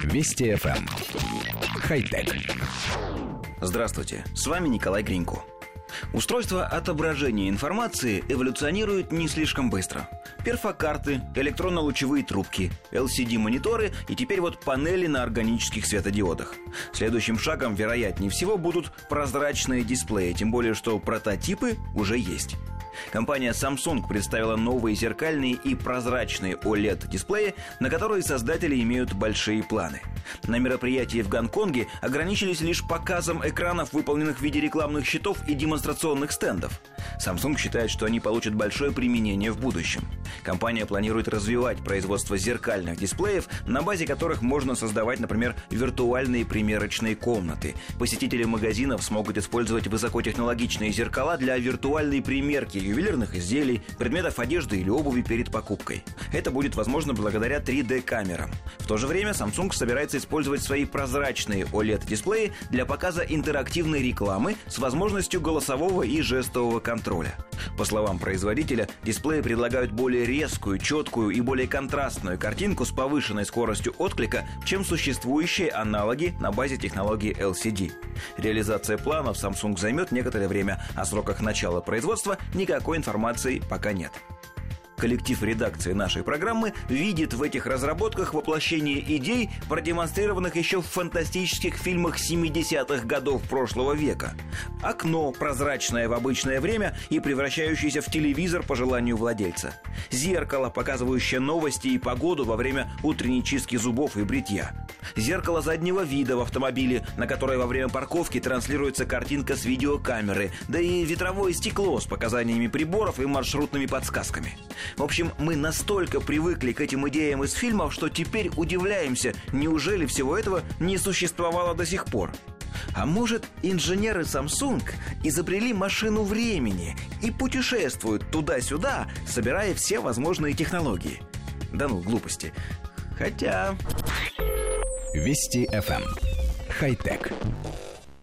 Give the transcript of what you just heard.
Вести FM. Эм. Хай-тек. Здравствуйте, с вами Николай Гринько. Устройство отображения информации эволюционирует не слишком быстро. Перфокарты, электронно-лучевые трубки, LCD-мониторы и теперь вот панели на органических светодиодах. Следующим шагом, вероятнее всего, будут прозрачные дисплеи, тем более что прототипы уже есть. Компания Samsung представила новые зеркальные и прозрачные OLED-дисплеи, на которые создатели имеют большие планы. На мероприятии в Гонконге ограничились лишь показом экранов, выполненных в виде рекламных щитов и демонстрационных стендов. Samsung считает, что они получат большое применение в будущем. Компания планирует развивать производство зеркальных дисплеев, на базе которых можно создавать, например, виртуальные примерочные комнаты. Посетители магазинов смогут использовать высокотехнологичные зеркала для виртуальной примерки ювелирных изделий, предметов одежды или обуви перед покупкой. Это будет возможно благодаря 3D-камерам. В то же время Samsung собирается использовать свои прозрачные OLED-дисплеи для показа интерактивной рекламы с возможностью голосового и жестового контроля. По словам производителя, дисплеи предлагают более резкую, четкую и более контрастную картинку с повышенной скоростью отклика, чем существующие аналоги на базе технологии LCD. Реализация планов Samsung займет некоторое время, о сроках начала производства никакой информации пока нет. Коллектив редакции нашей программы видит в этих разработках воплощение идей, продемонстрированных еще в фантастических фильмах 70-х годов прошлого века. Окно, прозрачное в обычное время и превращающееся в телевизор по желанию владельца. Зеркало, показывающее новости и погоду во время утренней чистки зубов и бритья. Зеркало заднего вида в автомобиле, на которое во время парковки транслируется картинка с видеокамеры, да и ветровое стекло с показаниями приборов и маршрутными подсказками. В общем, мы настолько привыкли к этим идеям из фильмов, что теперь удивляемся, неужели всего этого не существовало до сих пор? А может, инженеры Samsung изобрели машину времени и путешествуют туда-сюда, собирая все возможные технологии? Да ну, глупости. Хотя... Вести FM. Эм. Хай-тек.